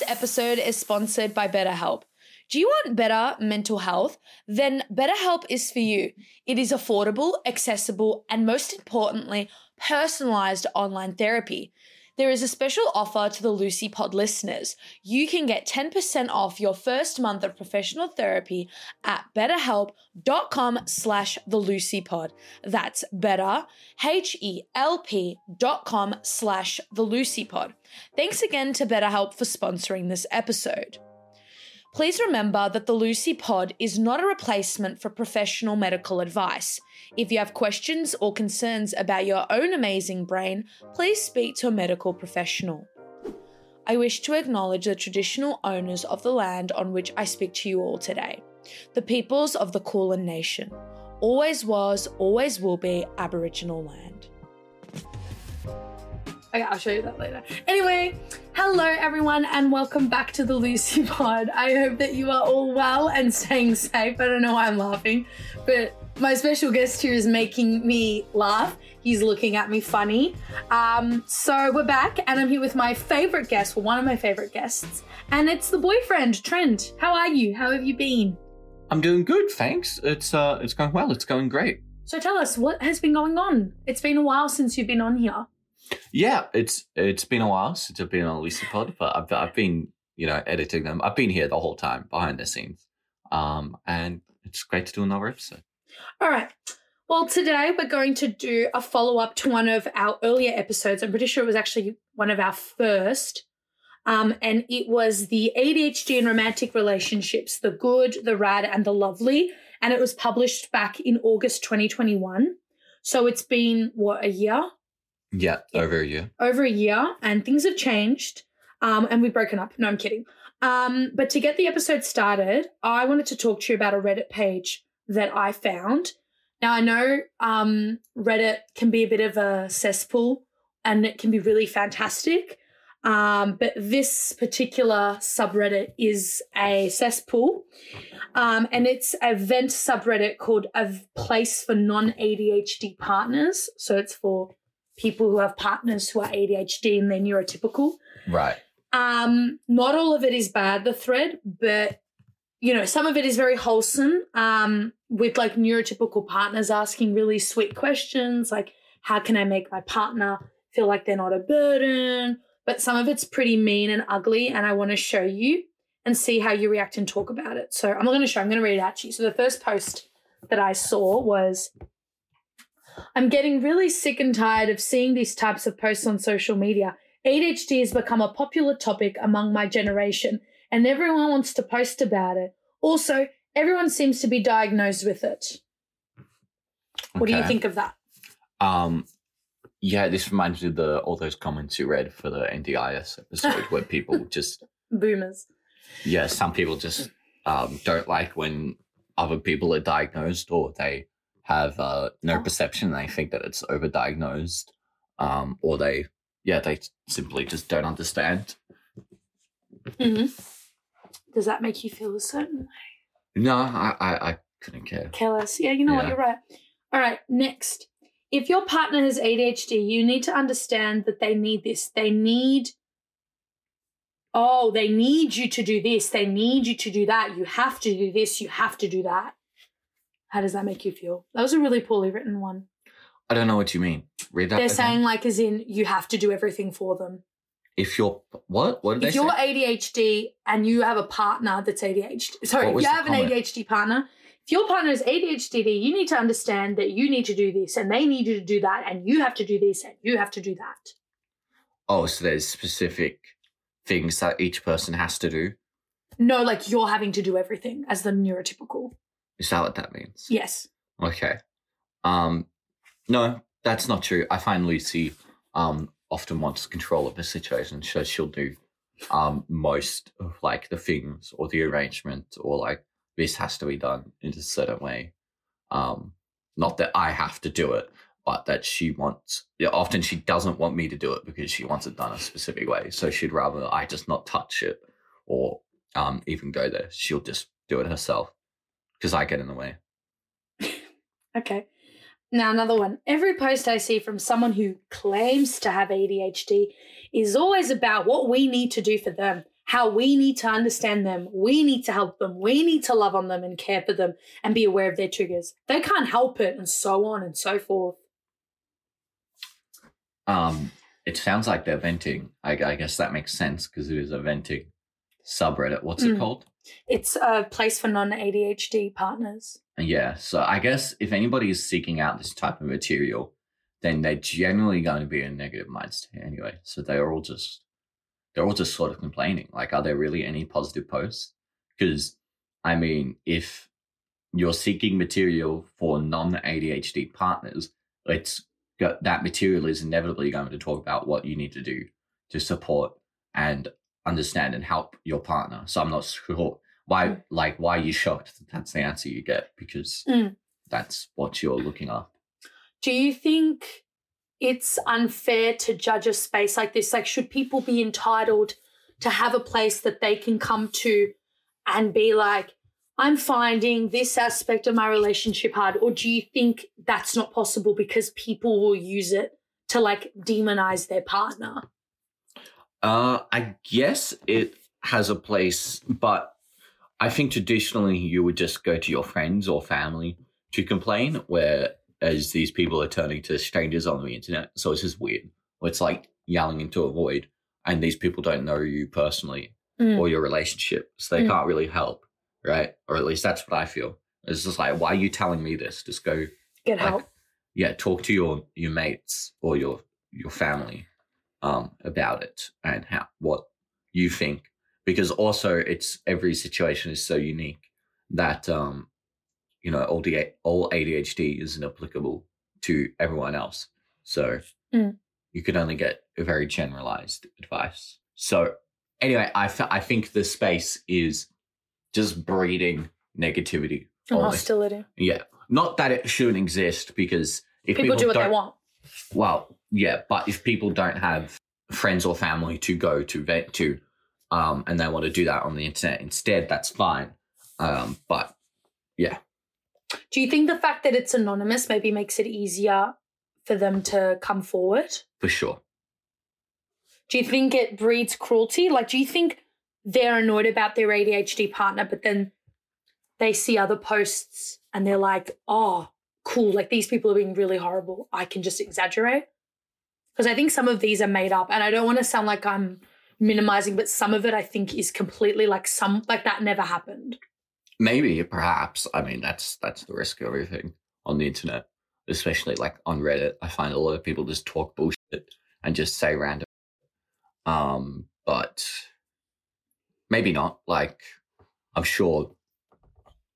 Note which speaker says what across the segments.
Speaker 1: This episode is sponsored by BetterHelp. Do you want better mental health? Then BetterHelp is for you. It is affordable, accessible, and most importantly, personalized online therapy. There is a special offer to the Lucie Pod listeners. You can get 10% off your first month of professional therapy at betterhelp.com slash the Lucie Pod. That's better, H-E-L-P dot com slash the Lucie Pod. Thanks again to BetterHelp for sponsoring this episode. Please remember that the Lucie Pod is not a replacement for professional medical advice. If you have questions or concerns about your own amazing brain, please speak to a medical professional. I wish to acknowledge the traditional owners of the land on which I speak to you all today, the peoples of the Kulin Nation. Always was, always will be Aboriginal land. Okay, I'll show you that later. Anyway, hello everyone, and welcome back to the Lucie Pod. I hope that you are all well and staying safe. I don't know why I'm laughing, but my special guest here is making me laugh. He's looking at me funny. Um, so we're back, and I'm here with my favorite guest, well, one of my favorite guests, and it's the boyfriend, Trent. How are you? How have you been?
Speaker 2: I'm doing good, thanks. It's uh, it's going well. It's going great.
Speaker 1: So tell us, what has been going on? It's been a while since you've been on here.
Speaker 2: Yeah, it's it's been a while since I've been on Lucie Pod, but I've I've been you know editing them. I've been here the whole time behind the scenes, um, and it's great to do another episode.
Speaker 1: All right. Well, today we're going to do a follow up to one of our earlier episodes. I'm pretty sure it was actually one of our first. Um, and it was the ADHD and romantic relationships, the good, the rad, and the lovely. And it was published back in August 2021. So it's been, what, a year?
Speaker 2: Yeah, over a year.
Speaker 1: over a year and things have changed um, and we've broken up. No, I'm kidding. Um, but to get the episode started, I wanted to talk to you about a Reddit page that I found. Now, I know um, Reddit can be a bit of a cesspool and it can be really fantastic. Um, but this particular subreddit is a cesspool. Um, and it's a vent subreddit called A Place for Non ADHD Partners. So it's for people who have partners who are ADHD and they're neurotypical.
Speaker 2: Right.
Speaker 1: Um, not all of it is bad, the thread, but you know, some of it is very wholesome. Um, with like neurotypical partners asking really sweet questions like, how can I make my partner feel like they're not a burden? But some of it's pretty mean and ugly, and I want to show you and see how you react and talk about it. So I'm not going to show, I'm going to read it out to you. So the first post that I saw was I'm getting really sick and tired of seeing these types of posts on social media. ADHD has become a popular topic among my generation, and everyone wants to post about it. Also, everyone seems to be diagnosed with it. What do you think of that?
Speaker 2: Um, yeah, this reminds me of the all those comments you read for the NDIS episode where people just
Speaker 1: Boomers.
Speaker 2: yeah, some people just um don't like when other people are diagnosed or they have uh, no perception. They think that it's overdiagnosed, um, or they yeah they simply just don't understand.
Speaker 1: hmm Does that make you feel a certain way?
Speaker 2: No, I I, I couldn't care.
Speaker 1: Careless. Yeah, you know what? You're right. All right, next. If your partner has ADHD, you need to understand that they need this. They need, oh, they need you to do this. They need you to do that. You have to do this. You have to do that. How does that make you feel? That was a really poorly written one.
Speaker 2: I don't know what you mean. Read that.
Speaker 1: They're
Speaker 2: again.
Speaker 1: saying, like, as in, you have to do everything for them.
Speaker 2: if you're what? What did
Speaker 1: If
Speaker 2: they
Speaker 1: you're
Speaker 2: say?
Speaker 1: ADHD and you have a partner that's ADHD, sorry, if you have an? ADHD partner, if your partner is ADHD, you need to understand that you need to do this and they need you to do that and you have to do this and you have to do that.
Speaker 2: Oh, so there's specific things that each person has to do.
Speaker 1: No, like you're having to do everything as the neurotypical.
Speaker 2: Is that what that means?
Speaker 1: Yes.
Speaker 2: Okay. Um, no, that's not true. I find Lucie um often wants control of the situation, so she'll do um most of like the things or the arrangement or like this has to be done in a certain way. Um, not that I have to do it, but that she wants. Yeah, often she doesn't want me to do it because she wants it done a specific way. So she'd rather I just not touch it or um even go there. She'll just do it herself because I get in the way.
Speaker 1: Okay. Now, another one. Every post I see from someone who claims to have ADHD is always about what we need to do for them, how we need to understand them, we need to help them, we need to love on them and care for them and be aware of their triggers. They can't help it, and so on and so forth.
Speaker 2: Um, it sounds like they're venting. I, I guess that makes sense because it is a venting subreddit. What's it
Speaker 1: Mm.
Speaker 2: called?
Speaker 1: It's a place for non ADHD partners.
Speaker 2: Yeah. So I guess if anybody is seeking out this type of material, then they're generally going to be in a negative mindset anyway. So they're all just they're all just sort of complaining. Like, are there really any positive posts? Because I mean, if you're seeking material for non ADHD partners, it's that material is inevitably going to talk about what you need to do to support and understand and help your partner. So I'm not sure why,
Speaker 1: Mm.
Speaker 2: like, why are you shocked that that's the answer you get? Because
Speaker 1: Mm.
Speaker 2: that's what you're looking up.
Speaker 1: Do you think it's unfair to judge a space like this? Like, should people be entitled to have a place that they can come to and be like, I'm finding this aspect of my relationship hard? Or do you think that's not possible because people will use it to like demonize their partner?
Speaker 2: Uh, I guess it has a place, but I think traditionally you would just go to your friends or family to complain, whereas these people are turning to strangers on the internet. So it's just weird. It's like yelling into a void, and these people don't know you personally
Speaker 1: Mm.
Speaker 2: or your relationship, so they
Speaker 1: Mm.
Speaker 2: can't really help, right? Or at least that's what I feel. It's just like, why are you telling me this? Just go
Speaker 1: Get
Speaker 2: like,
Speaker 1: help.
Speaker 2: yeah talk to your your mates or your your family um about it and how what you think because also it's every situation is so unique that um you know all the all ADHD isn't applicable to everyone else so
Speaker 1: Mm.
Speaker 2: you can only get a very generalized advice so anyway I I think the space is just breeding negativity
Speaker 1: And hostility.
Speaker 2: Yeah. Not that it shouldn't exist because if
Speaker 1: People,
Speaker 2: people,
Speaker 1: do what they want.
Speaker 2: Well, yeah, but if people don't have friends or family to go to vet to, um, and they want to do that on the internet instead, that's fine. Um, but yeah.
Speaker 1: Do you think the fact that it's anonymous maybe makes it easier for them to come forward?
Speaker 2: for sure.
Speaker 1: Do you think it breeds cruelty? Like, do you think they're annoyed about their ADHD partner, but then they see other posts and they're like, oh, cool, like these people are being really horrible. I can just exaggerate? Because I think some of these are made up, and I don't want to sound like I'm minimizing, but some of it I think is completely like some, like that never happened.
Speaker 2: Maybe, perhaps. I mean, that's that's the risk of everything on the internet, especially like on Reddit. I find a lot of people just talk bullshit and just say random. Um, but maybe not. Like, I'm sure.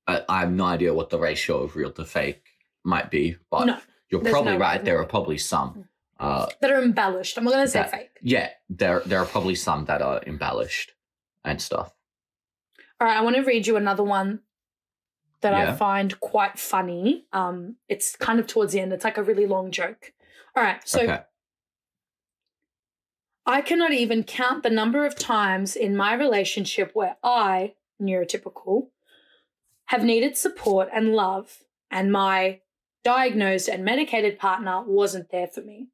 Speaker 2: I, I have no idea what the ratio of real to fake might be, but
Speaker 1: no,
Speaker 2: you're probably
Speaker 1: no-
Speaker 2: right. There are probably some. Uh,
Speaker 1: that are embellished. I'm not going to say
Speaker 2: That-
Speaker 1: fake.
Speaker 2: yeah, there there are probably some that are embellished and stuff.
Speaker 1: All right, I want to read you another one that I find quite funny. Um, it's kind of towards the end. It's like a really long joke. All right, so
Speaker 2: okay.
Speaker 1: I cannot even count the number of times in my relationship where I, neurotypical, have needed support and love, and my diagnosed and medicated partner wasn't there for me.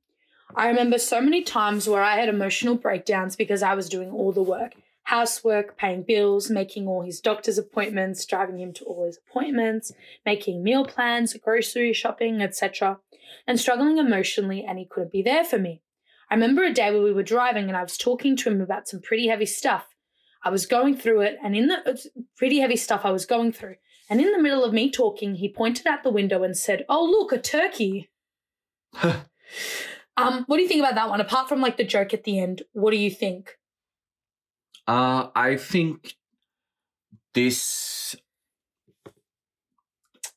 Speaker 1: I remember so many times where I had emotional breakdowns because I was doing all the work housework, paying bills, making all his doctor's appointments, driving him to all his appointments, making meal plans, grocery shopping, etc., and struggling emotionally, and he couldn't be there for me. I remember a day where we were driving and I was talking to him about some pretty heavy stuff. I was going through it, and in the uh, pretty heavy stuff I was going through, and in the middle of me talking, he pointed out the window and said, "Oh, look, a turkey." Um, what do you think about that one? Apart from like the joke at the end, what do you think?
Speaker 2: Uh, I think this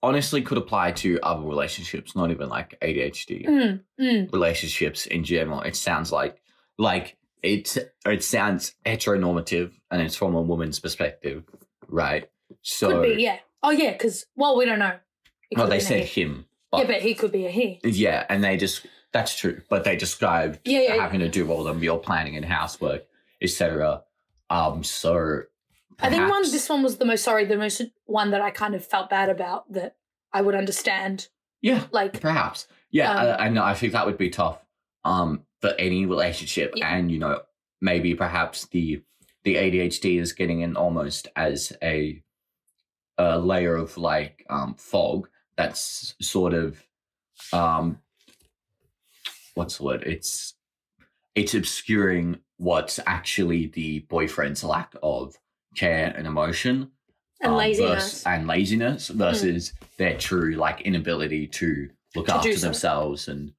Speaker 2: honestly could apply to other relationships, not even like ADHD
Speaker 1: Mm, mm,
Speaker 2: relationships in general. It sounds like like it it sounds heteronormative and it's from a woman's perspective, right? So
Speaker 1: could be, yeah. Oh, yeah, because well, we don't know. It
Speaker 2: well,
Speaker 1: could
Speaker 2: they
Speaker 1: a
Speaker 2: said
Speaker 1: he.
Speaker 2: him,
Speaker 1: yeah, but he could be a he.
Speaker 2: yeah, and they just that's true, but they described
Speaker 1: Yeah, yeah, yeah.
Speaker 2: having to do all the meal planning and housework, etc. Um, so
Speaker 1: I think one.
Speaker 2: perhaps-
Speaker 1: This one was the most sorry, the most one that I kind of felt bad about that I would understand.
Speaker 2: yeah,
Speaker 1: Like,
Speaker 2: Perhaps. Yeah,
Speaker 1: Um,
Speaker 2: I, I know. I think that would be tough um, for any relationship.
Speaker 1: Yeah.
Speaker 2: And, you know, maybe perhaps the the ADHD is getting in almost as a a layer of like um, fog that's sort of um, what's the word? It's it's obscuring what's actually the boyfriend's lack of care and emotion
Speaker 1: And
Speaker 2: um,
Speaker 1: laziness.
Speaker 2: vers- and laziness versus their true like inability to look
Speaker 1: To
Speaker 2: after themselves and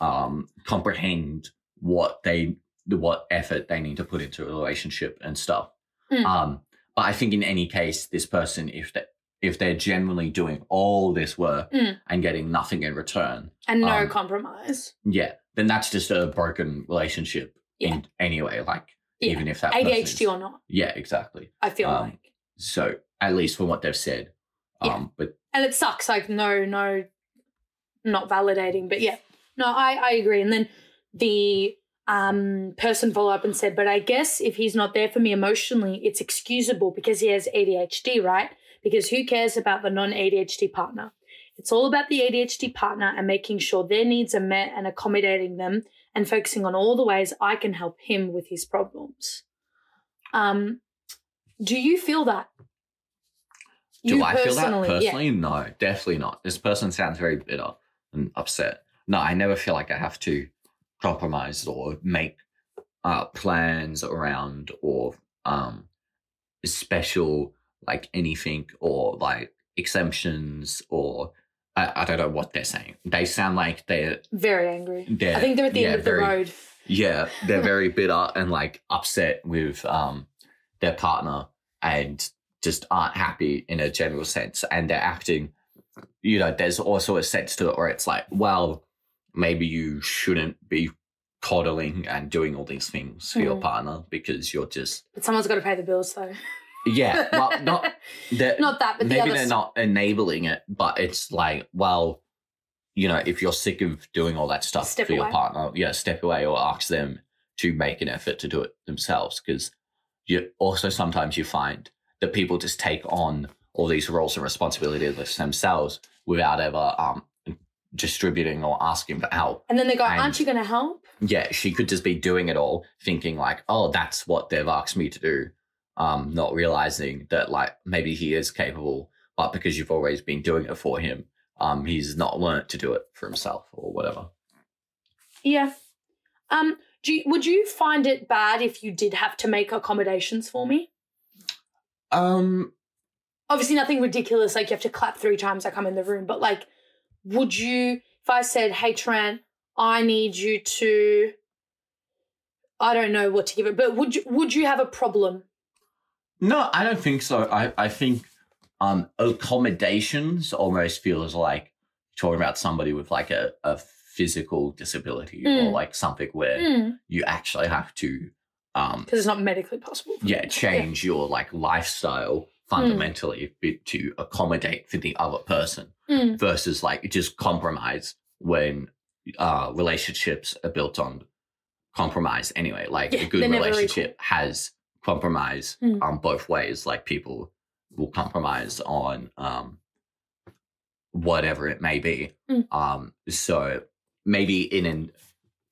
Speaker 2: um, comprehend what they what effort they need to put into a relationship and stuff.
Speaker 1: Mm.
Speaker 2: Um, but I think in any case, this person, if they if they're genuinely doing all this work
Speaker 1: Mm.
Speaker 2: and getting nothing in return,
Speaker 1: and no
Speaker 2: um,
Speaker 1: compromise.
Speaker 2: yeah, then that's just a broken relationship
Speaker 1: Yeah.
Speaker 2: in anyway. Like
Speaker 1: Yeah.
Speaker 2: even if that
Speaker 1: ADHD
Speaker 2: is-
Speaker 1: or not,
Speaker 2: yeah, exactly.
Speaker 1: I feel
Speaker 2: Um,
Speaker 1: like.
Speaker 2: So at least from what they've said,
Speaker 1: Yeah.
Speaker 2: um, but
Speaker 1: and it sucks like no no not validating but yeah no i i agree and then the um person follow up and said but i guess if he's not there for me emotionally it's excusable because he has adhd right because who cares about the non-adhd partner it's all about the adhd partner and making sure their needs are met and accommodating them and focusing on all the ways i can help him with his problems um do you feel that
Speaker 2: do
Speaker 1: You
Speaker 2: I feel that
Speaker 1: personally, yeah.
Speaker 2: personally? No, definitely not. This person sounds very bitter and upset. No, I never feel like I have to compromise or make uh, plans around or um, special like anything or like exemptions or I, I don't know what they're saying. They sound like they're
Speaker 1: Very angry.
Speaker 2: they're
Speaker 1: I think they're at the
Speaker 2: yeah,
Speaker 1: end of the road.
Speaker 2: Yeah, they're very bitter and like upset with um their partner and just aren't happy in a general sense. And they're acting, you know, there's also a sense to it where it's like, well, maybe you shouldn't be coddling and doing all these things for your
Speaker 1: Mm.
Speaker 2: partner because you're just
Speaker 1: But someone's got to pay the bills, though.
Speaker 2: yeah, well, not they're,
Speaker 1: Not that, but
Speaker 2: maybe
Speaker 1: other
Speaker 2: they're not enabling it, but it's like, well, you know, if you're sick of doing all that stuff
Speaker 1: Step
Speaker 2: for your partner, yeah, step away or ask them to make an effort to do it themselves. Because you also sometimes you find that people just take on all these roles and responsibilities themselves without ever um distributing or asking for help.
Speaker 1: And then they go,
Speaker 2: And-
Speaker 1: Aren't you going to help?
Speaker 2: Yeah, she could just be doing it all, thinking like, oh, that's what they've asked me to do. Um, not realizing that like maybe he is capable, but because you've always been doing it for him, um, he's not learnt to do it for himself or whatever.
Speaker 1: Yeah. Um, do you, would you find it bad if you did have to make accommodations for me?
Speaker 2: Um,
Speaker 1: Obviously, nothing ridiculous like you have to clap three times I come in the room, but like, would you, if I said, Hey, Trent, I need you to, I don't know what to give it, but would you, would you have a problem?
Speaker 2: no, I don't think so. I, I think um accommodations almost feels like talking about somebody with like a, a physical disability or
Speaker 1: Mm.
Speaker 2: like something where
Speaker 1: Because
Speaker 2: you actually have to um because
Speaker 1: it's not medically possible.
Speaker 2: yeah change your like lifestyle fundamentally be- to accommodate for the other person
Speaker 1: Mm.
Speaker 2: versus like just compromise when uh relationships are built on compromise anyway like
Speaker 1: Yeah,
Speaker 2: a good
Speaker 1: they're never
Speaker 2: relationship has compromise
Speaker 1: Mm.
Speaker 2: on both ways like people will compromise on um whatever it may be
Speaker 1: Mm.
Speaker 2: um so maybe in an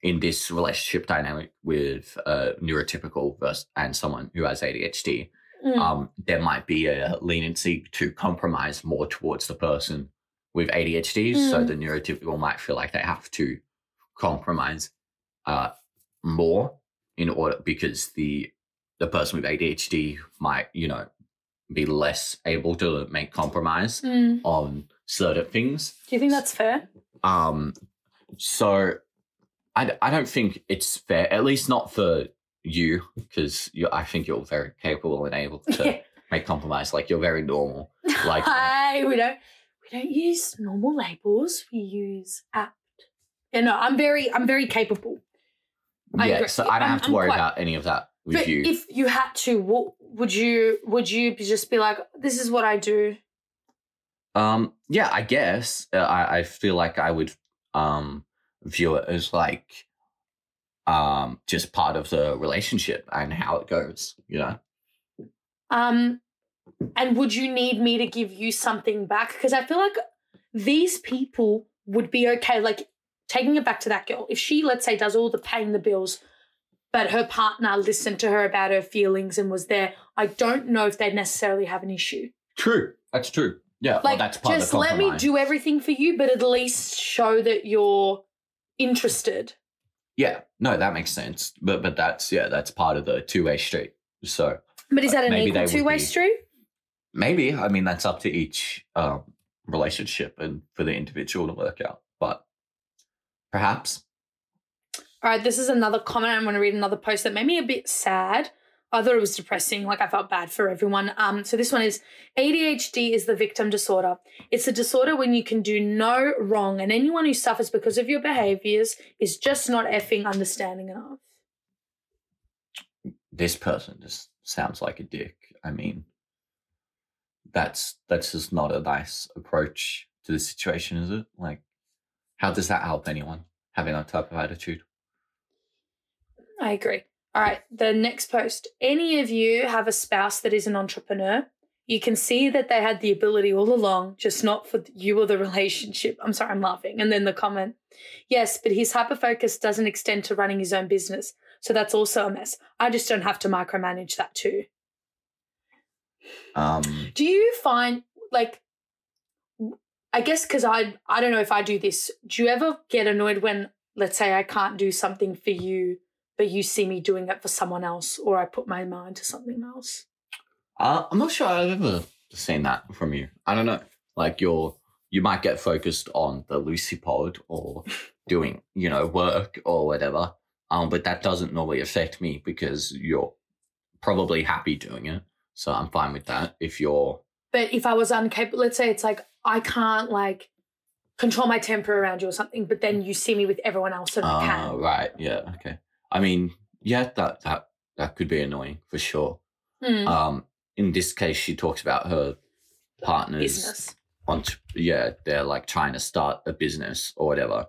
Speaker 2: in this relationship dynamic with a neurotypical versus and someone who has ADHD,
Speaker 1: Mm.
Speaker 2: um, there might be a leniency to compromise more towards the person with ADHD. So
Speaker 1: Mm.
Speaker 2: the neurotypical might feel like they have to compromise uh, more in order because the the person with ADHD might, you know, be less able to make compromise
Speaker 1: Mm.
Speaker 2: on certain things.
Speaker 1: Do you think that's fair?
Speaker 2: Um, so I don't think it's fair, at least not for you, because I think you're very capable and able to
Speaker 1: Yeah.
Speaker 2: make compromise. Like you're very normal. Like-
Speaker 1: Hey, we don't we don't use normal labels. We use apt. You know, I'm very I'm very capable. I
Speaker 2: yeah,
Speaker 1: agree.
Speaker 2: so I don't
Speaker 1: I'm-
Speaker 2: have to worry
Speaker 1: quite-
Speaker 2: about any of that with
Speaker 1: But
Speaker 2: you.
Speaker 1: if you had to, what would you would you just be like, this is what I do?
Speaker 2: Um, yeah, I guess uh, I, I feel like I would um view it as like um just part of the relationship and how it goes. You know.
Speaker 1: Um, and would you need me to give you something back? Because I feel like these people would be okay, like taking it back to that girl. If she, let's say, does all the paying the bills, but her partner listened to her about her feelings and was there, I don't know if they'd necessarily have an issue.
Speaker 2: True. That's true. Yeah. well,
Speaker 1: Like,
Speaker 2: that's part
Speaker 1: just
Speaker 2: of the
Speaker 1: let me do everything for you, but at least show that you're interested.
Speaker 2: Yeah. No, that makes sense. But but that's yeah, that's part of the two way street. So
Speaker 1: But is that an equal two way street?
Speaker 2: maybe I mean that's up to each um, relationship and for the individual to work out. But perhaps
Speaker 1: All right, this is another comment. I'm going to read another post that made me a bit sad. I thought it was depressing. Like I felt bad for everyone. Um, so this one is ADHD is the victim disorder. It's a disorder when you can do no wrong, and anyone who suffers because of your behaviors is just not effing understanding enough.
Speaker 2: this person just sounds like a dick. I mean, that's that's just not a nice approach to the situation, is it? Like, how does that help anyone having that type of attitude?
Speaker 1: I agree. All right, the next post. Any of you have a spouse that is an entrepreneur? You can see that they had the ability all along, just not for you or the relationship. I'm sorry, I'm laughing. And then the comment. Yes, but his hyper focus doesn't extend to running his own business. So that's also a mess. I just don't have to micromanage that too.
Speaker 2: Um,
Speaker 1: Do you find like I guess because I I don't know if I do this. Do you ever get annoyed when let's say I can't do something for you, but you see me doing it for someone else, or I put my mind to something else?
Speaker 2: uh, I'm not sure I've ever seen that from you. I don't know. Like you're, you might get focused on the Lucie pod or doing, you know, work or whatever. Um, but that doesn't normally affect me because you're probably happy doing it. So I'm fine with that. If you're
Speaker 1: But if I was incapable, let's say it's like I can't like control my temper around you or something, but then you see me with everyone else and I
Speaker 2: Oh,
Speaker 1: can.
Speaker 2: right. Yeah. Okay. I mean, yeah, that that that could be annoying for sure.
Speaker 1: Hmm,
Speaker 2: Um, in this case, she talks about her partners.
Speaker 1: business.
Speaker 2: Want yeah, they're like trying to start a business or whatever.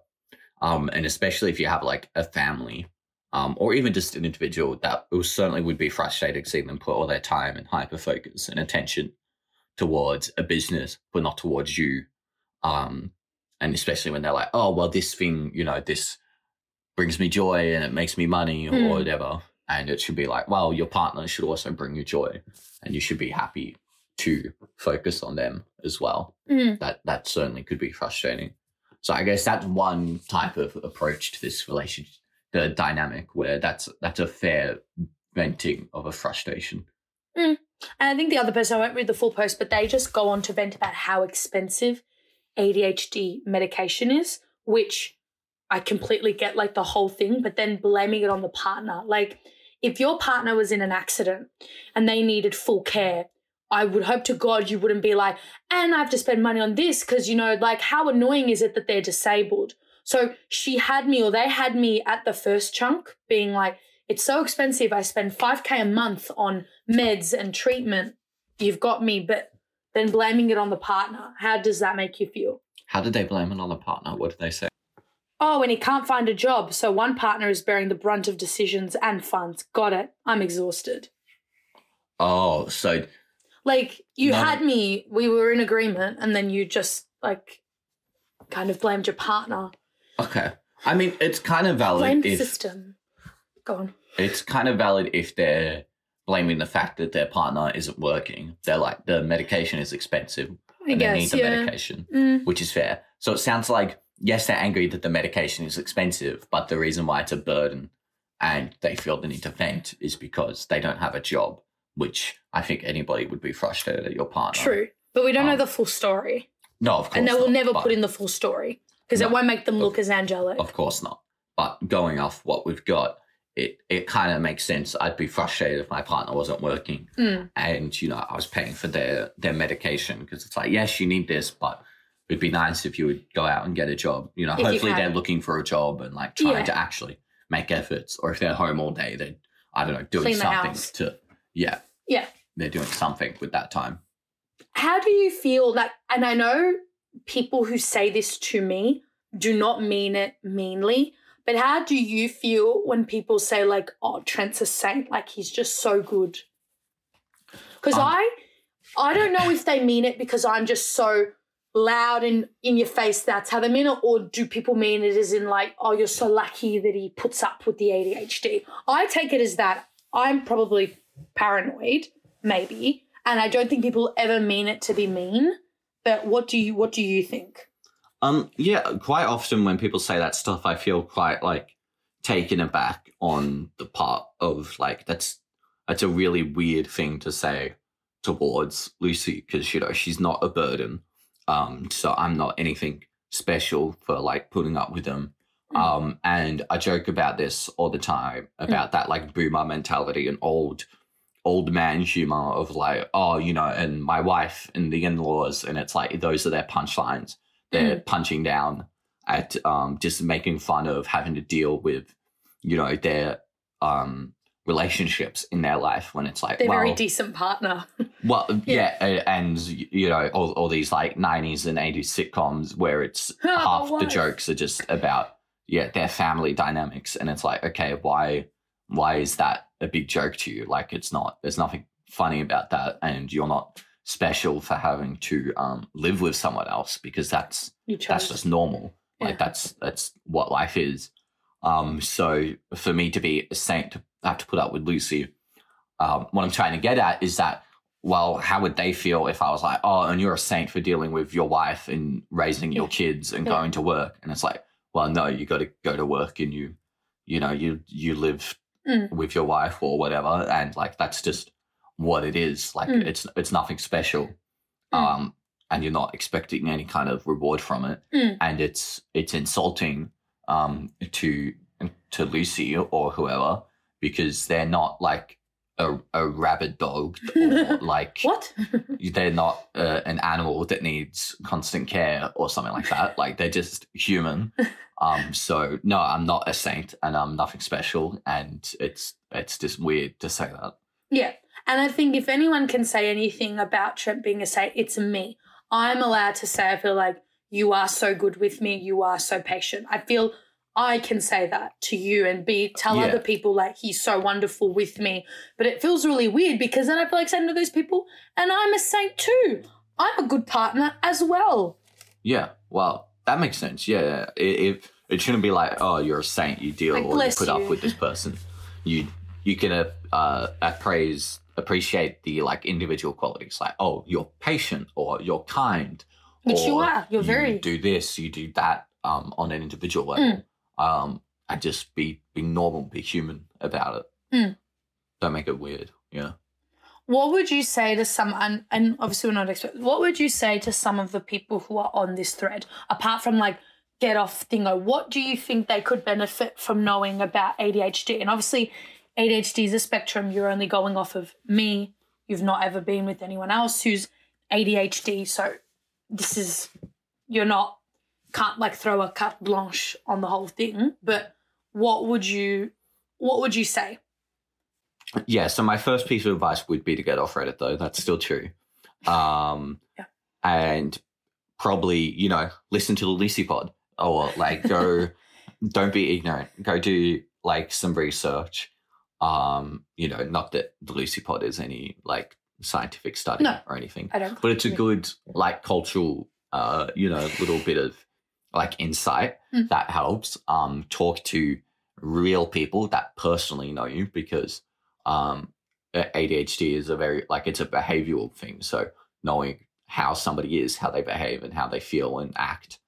Speaker 2: Um, and especially if you have like a family, um, or even just an individual, that will certainly would be frustrating seeing them put all their time and hyper focus and attention towards a business, but not towards you. Um, and especially when they're like, oh, well, this thing, you know, this brings me joy and it makes me money or
Speaker 1: Hmm.
Speaker 2: whatever. And it should be like, well, your partner should also bring you joy and you should be happy to focus on them as well.
Speaker 1: Hmm.
Speaker 2: That that certainly could be frustrating. So I guess that's one type of approach to this relationship, the dynamic where that's that's a fair venting of a frustration.
Speaker 1: And I think the other person, I won't read the full post, but they just go on to vent about how expensive ADHD medication is, which I completely get like the whole thing, but then blaming it on the partner. Like, if your partner was in an accident and they needed full care, I would hope to God you wouldn't be like, and I have to spend money on this because, you know, like, how annoying is it that they're disabled? So she had me, or they had me at the first chunk being like, it's so expensive. I spend 5K a month on meds and treatment. You've got me, but then blaming it on the partner. How does that make you feel?
Speaker 2: How did they blame it on the partner? What did they say?
Speaker 1: Oh, and he can't find a job, so one partner is bearing the brunt of decisions and funds. Got it. I'm exhausted.
Speaker 2: Oh, so
Speaker 1: Like, you had me, we were in agreement, and then you just, like, kind of blamed your partner.
Speaker 2: okay. I mean, it's kind of
Speaker 1: Blame
Speaker 2: valid
Speaker 1: the
Speaker 2: if
Speaker 1: system. Go on.
Speaker 2: it's kind of valid if they're blaming the fact that their partner isn't working. They're like the medication is expensive
Speaker 1: I
Speaker 2: and they need the
Speaker 1: yeah.
Speaker 2: medication.
Speaker 1: Mm,
Speaker 2: which is fair. So it sounds like yes, they're angry that the medication is expensive, but the reason why it's a burden and they feel the need to vent is because they don't have a job, which I think anybody would be frustrated at your partner.
Speaker 1: true. But we don't know
Speaker 2: Um,
Speaker 1: the full story.
Speaker 2: No, of course.
Speaker 1: And they will
Speaker 2: not,
Speaker 1: never put in the full story because it won't make them look as angelic.
Speaker 2: Of course not. But going off what we've got, it it kind of makes sense. I'd be frustrated if my partner wasn't working
Speaker 1: Mm.
Speaker 2: and you know I was paying for their their medication because it's like yes, you need this, but it'd be nice if you would go out and get a job. You know,
Speaker 1: If
Speaker 2: hopefully
Speaker 1: can.
Speaker 2: they're looking for a job and like trying
Speaker 1: Yeah.
Speaker 2: to actually make efforts. Or if they're home all day, they I don't know doing
Speaker 1: Clean
Speaker 2: something to yeah
Speaker 1: Yeah.
Speaker 2: they're doing something with that time.
Speaker 1: How do you feel that? And I know people who say this to me do not mean it meanly, but how do you feel when people say, like, oh, Trent's a saint, like he's just so good? Because
Speaker 2: Um,
Speaker 1: I, I don't know if they mean it because I'm just so loud and in your face that's how they mean it? Or do people mean it as in like oh you're so lucky that he puts up with the adhd i take it as that i'm probably paranoid maybe and i don't think people ever mean it to be mean but what do you what do you think?
Speaker 2: Um, yeah, quite often when people say that stuff, I feel quite like taken aback on the part of like that's that's a really weird thing to say towards Lucie because you know she's not a burden. Um, so I'm not anything special for like putting up with them.
Speaker 1: Mm.
Speaker 2: Um, and I joke about this all the time about that like boomer mentality and old old man humor of like, oh, you know, and my wife and the in-laws, and it's like those are their punchlines. They're punching down at um just making fun of having to deal with, you know, their um relationships in their life when it's like
Speaker 1: they're
Speaker 2: well,
Speaker 1: very decent partner
Speaker 2: well,
Speaker 1: Yeah.
Speaker 2: yeah, and you know, all, all these like '90s and '80s sitcoms where it's
Speaker 1: Oh,
Speaker 2: half the jokes are just about yeah their family dynamics, and it's like, okay, why why is that a big joke to you? Like, it's not. There's nothing funny about that, and you're not special for having to um, live with someone else because that's that's just normal.
Speaker 1: Yeah.
Speaker 2: Like that's that's what life is. Um, so for me to be a saint to have to put up with Lucie, um, what I'm trying to get at is that well, how would they feel if I was like, oh, and you're a saint for dealing with your wife and raising your kids and going to work? And it's like, well, no, you got to go to work and you, you know, you you live
Speaker 1: Mm.
Speaker 2: with your wife or whatever, and like that's just what it is. Like
Speaker 1: Mm.
Speaker 2: it's it's nothing special,
Speaker 1: Mm.
Speaker 2: um, and you're not expecting any kind of reward from it,
Speaker 1: Mm.
Speaker 2: and it's it's insulting um to to Lucie or whoever because they're not like a, a rabid dog or like
Speaker 1: what
Speaker 2: they're not uh, an animal that needs constant care or something like that. like they're just human. Um, so no, I'm not a saint and I'm nothing special, and it's it's just weird to say that.
Speaker 1: Yeah. And I think if anyone can say anything about Trent being a saint, it's me. I'm allowed to say, I feel like you are so good with me. You are so patient. I feel I can say that to you and be tell
Speaker 2: Yeah.
Speaker 1: other people like he's so wonderful with me. But it feels really weird because then I feel like saying to those people, and I'm a saint too. I'm a good partner as well.
Speaker 2: Yeah, well, that makes sense. Yeah, it it, it shouldn't be like, oh, you're a saint, you deal
Speaker 1: Like,
Speaker 2: or you put
Speaker 1: you.
Speaker 2: up with this person. You you can uh, uh, appraise appreciate the like individual qualities, like oh, you're patient or you're kind,
Speaker 1: Which you are. You're very
Speaker 2: do this, you do that um, on an individual level. Um, and just be be normal, be human about it.
Speaker 1: Mm.
Speaker 2: Don't make it weird. Yeah.
Speaker 1: What would you say to some, and, and obviously we're not experts, what would you say to some of the people who are on this thread, apart from like get off thingo, what do you think they could benefit from knowing about ADHD? And obviously, ADHD is a spectrum. You're only going off of me. You've not ever been with anyone else who's ADHD. So this is, you're not, can't like throw a carte blanche on the whole thing. But what would you, what would you say?
Speaker 2: Yeah, so my first piece of advice would be to get off Reddit, though. That's still true. Um,
Speaker 1: Yeah.
Speaker 2: And probably, you know, listen to the Lucie pod or like go, don't be ignorant. Go do like some research. Um, you know, not that the Lucie pod is any like scientific study
Speaker 1: No.
Speaker 2: or anything,
Speaker 1: I don't.
Speaker 2: but it's a good like cultural, uh, you know, little bit of like insight
Speaker 1: Mm.
Speaker 2: that helps. Um, talk to real people that personally know you because um ADHD is a very like it's a behavioral thing. So knowing how somebody is, how they behave, and how they feel and act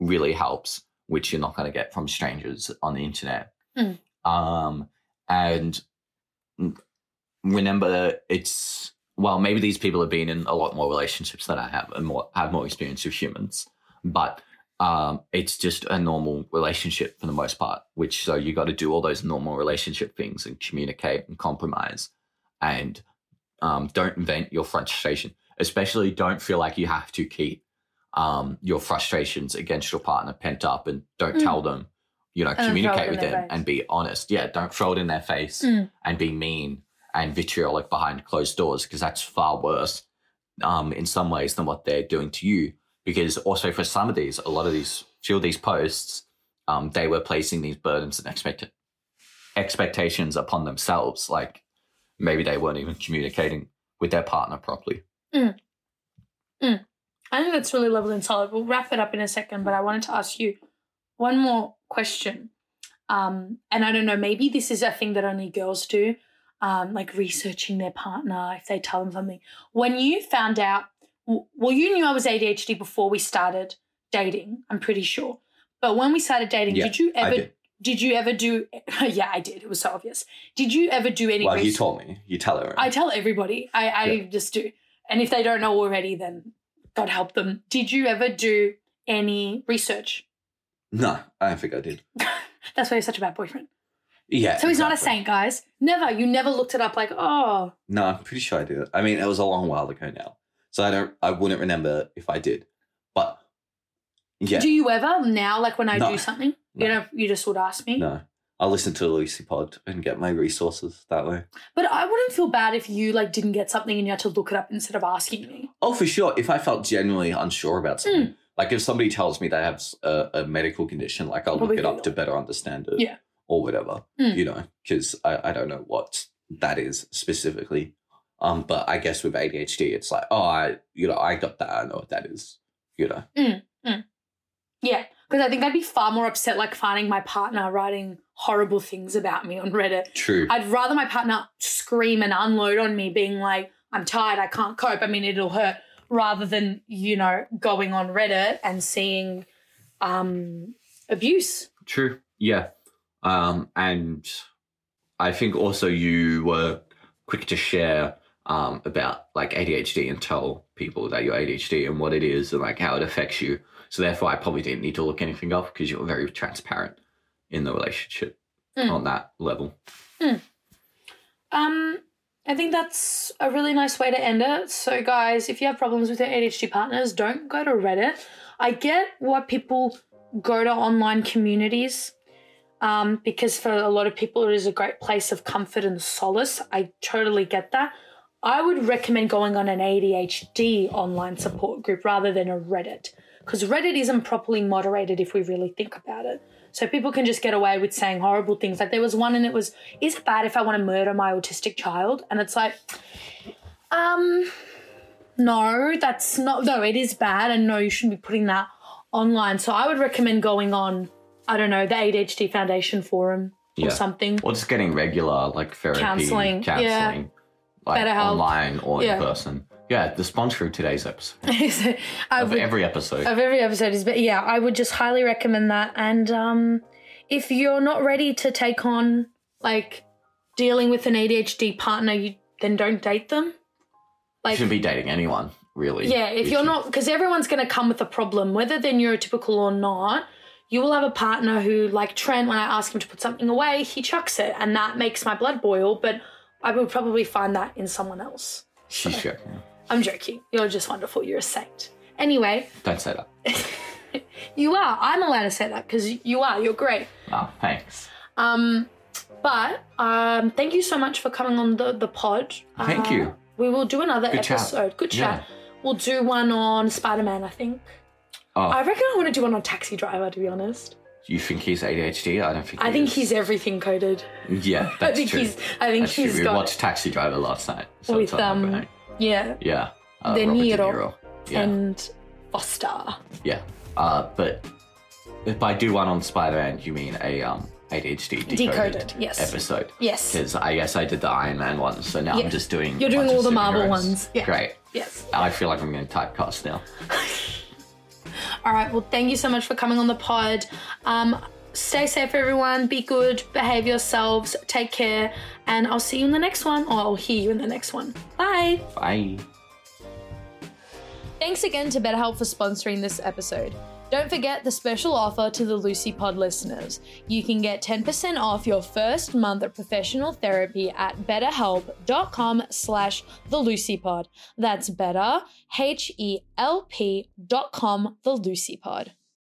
Speaker 2: really helps, which you're not going to get from strangers on the internet.
Speaker 1: Mm.
Speaker 2: Um, and remember, it's well, maybe these people have been in a lot more relationships than I have, and more have more experience with humans, but um, it's just a normal relationship for the most part. Which so you got to do all those normal relationship things and communicate and compromise, and um, don't vent your frustration. Especially, don't feel like you have to keep um, your frustrations against your partner pent up, and don't
Speaker 1: Mm.
Speaker 2: tell them. You know,
Speaker 1: it
Speaker 2: communicate with them
Speaker 1: face.
Speaker 2: and be honest. Yeah, don't throw it in their face
Speaker 1: Mm.
Speaker 2: and be mean and vitriolic behind closed doors because that's far worse um, in some ways than what they're doing to you. Because also for some of these, a lot of these, few of these posts, um, they were placing these burdens and expect- expectations upon themselves. Like maybe they weren't even communicating with their partner properly.
Speaker 1: Mm. Mm. I think that's really lovely and solid. We'll wrap it up in a second, but I wanted to ask you one more question. Um, and I don't know, maybe this is a thing that only girls do, um, like researching their partner if they tell them something. When you found out, well, you knew I was ADHD before we started dating, I'm pretty sure. But when we started dating,
Speaker 3: Yeah,
Speaker 1: did you ever?
Speaker 3: did.
Speaker 1: Did you ever do? yeah, I did. It was so obvious. Did you ever do any?
Speaker 3: Well, you told me. You tell her.
Speaker 1: I tell everybody. I, I
Speaker 3: Yeah.
Speaker 1: just do. And if they don't know already, then God help them. Did you ever do any research?
Speaker 3: no, I don't think I did.
Speaker 1: That's why you're such a bad boyfriend.
Speaker 3: Yeah.
Speaker 1: So he's not a saint, guys. Never. You never looked it up like, oh,
Speaker 3: No, I'm pretty sure I did. I mean, it was a long while ago now, so I don't. I wouldn't remember if I did, but yeah,
Speaker 1: do you ever now, like when I
Speaker 3: No.
Speaker 1: do something, you know, you just would ask me?
Speaker 3: no. I'll listen to the Lucie Pod and get my resources that way.
Speaker 1: But I wouldn't feel bad if you like didn't get something and you had to look it up instead of asking me.
Speaker 3: Oh, for sure. If I felt genuinely unsure about something,
Speaker 1: Hmm.
Speaker 3: like if somebody tells me they have a medical condition, like I'll
Speaker 1: Probably
Speaker 3: look it up to better understand it,
Speaker 1: Yeah.
Speaker 3: Or whatever,
Speaker 1: Hmm.
Speaker 3: you know, because I, I don't know what that is specifically. Um, but I guess with ADHD, it's like, oh, I, you know, I got that. I know what that is, you know.
Speaker 1: Yeah. Because I think I'd be far more upset like finding my partner writing horrible things about me on Reddit
Speaker 3: True.
Speaker 1: I'd rather my partner scream and unload on me, being like, I'm tired, I can't cope. I mean, it'll hurt, rather than, you know, going on Reddit and seeing um, abuse.
Speaker 2: True. Yeah. Um, and I think also you were quick to share um, about like ADHD and tell people that you're ADHD and what it is and like how it affects you. So therefore, I probably didn't need to look anything up because you were very transparent in the relationship
Speaker 1: Mm.
Speaker 2: on that level.
Speaker 1: Um, I think that's a really nice way to end it. So, guys, if you have problems with your ADHD partners, don't go to Reddit. I get why people go to online communities um, because for a lot of people, it is a great place of comfort and solace. I totally get that. I would recommend going on an ADHD online support group rather than a Reddit because Reddit isn't properly moderated if we really think about it. So people can just get away with saying horrible things. Like there was one and it was, is it bad if I want to murder my autistic child? And it's like, um, no, that's not, no, it is bad. And no, you shouldn't be putting that online. So I would recommend going on, I don't know, the ADHD Foundation forum or
Speaker 2: Yeah.
Speaker 1: something.
Speaker 2: Or just getting regular like therapy,
Speaker 1: Counselling, yeah.
Speaker 2: counseling, like
Speaker 1: BetterHelp.
Speaker 2: online or
Speaker 1: Yeah.
Speaker 2: in person. Yeah, the sponsor of today's episode, of
Speaker 1: would-
Speaker 2: every episode.
Speaker 1: of every episode is but yeah i would just highly recommend that and um if you're not ready to take on like dealing with an adhd partner you then don't date them
Speaker 2: you
Speaker 1: like
Speaker 2: shouldn't be dating anyone, really.
Speaker 1: yeah if
Speaker 2: You
Speaker 1: you're
Speaker 2: should-
Speaker 1: not because everyone's going to come with a problem whether they're neurotypical or not you will have a partner who like trent when i ask him to put something away he chucks it and that makes my blood boil but i would probably find that in someone else
Speaker 2: She's joking.
Speaker 1: i'm joking you're just wonderful you're a saint anyway
Speaker 2: Don't say that.
Speaker 1: you are i'm allowed to say that because you are you're great
Speaker 2: Oh, thanks.
Speaker 1: Um, but um, thank you so much for coming on the the pod.
Speaker 2: Thank
Speaker 1: Uh,
Speaker 2: you.
Speaker 1: We will do another
Speaker 2: Good chat.
Speaker 1: episode. Good
Speaker 2: Yeah.
Speaker 1: chat. We'll do one on Spider Man. I think.
Speaker 2: Oh,
Speaker 1: I reckon I want to do one on Taxi Driver. To be honest,
Speaker 2: you think he's ADHD? I don't think.
Speaker 1: I think
Speaker 2: is.
Speaker 1: he's everything coded.
Speaker 2: Yeah, that's I
Speaker 1: think
Speaker 2: true.
Speaker 1: he's. I think
Speaker 2: That's
Speaker 1: he's
Speaker 2: true. We watched Taxi Driver last night. So
Speaker 1: with um. Yeah,
Speaker 2: Yeah. Uh,
Speaker 1: De
Speaker 2: Robert
Speaker 1: Niro
Speaker 2: Yeah.
Speaker 1: and Foster.
Speaker 2: yeah. Uh, but if I do one on Spider Man, you mean a um ADHD decoded,
Speaker 1: Decoded, yes.
Speaker 2: episode?
Speaker 1: Yes.
Speaker 2: Because I guess I did the Iron Man one, so now
Speaker 1: Yeah.
Speaker 2: I'm just doing.
Speaker 1: You're doing all the Marvel ones. Yeah.
Speaker 2: Great.
Speaker 1: Yes.
Speaker 2: I feel like I'm getting typecast now.
Speaker 1: All right. Well, thank you so much for coming on the pod. Um, stay safe, everyone. Be good. Behave yourselves. Take care. And I'll see you in the next one, or I'll hear you in the next one. Bye.
Speaker 2: Bye.
Speaker 4: Thanks again to BetterHelp for sponsoring this episode. Don't forget the special offer to the Lucie Pod listeners. You can get 10% off your first month of professional therapy at betterhelp.com slash the Lucie Pod. That's better, H-E-L-P dot com, the Lucie Pod.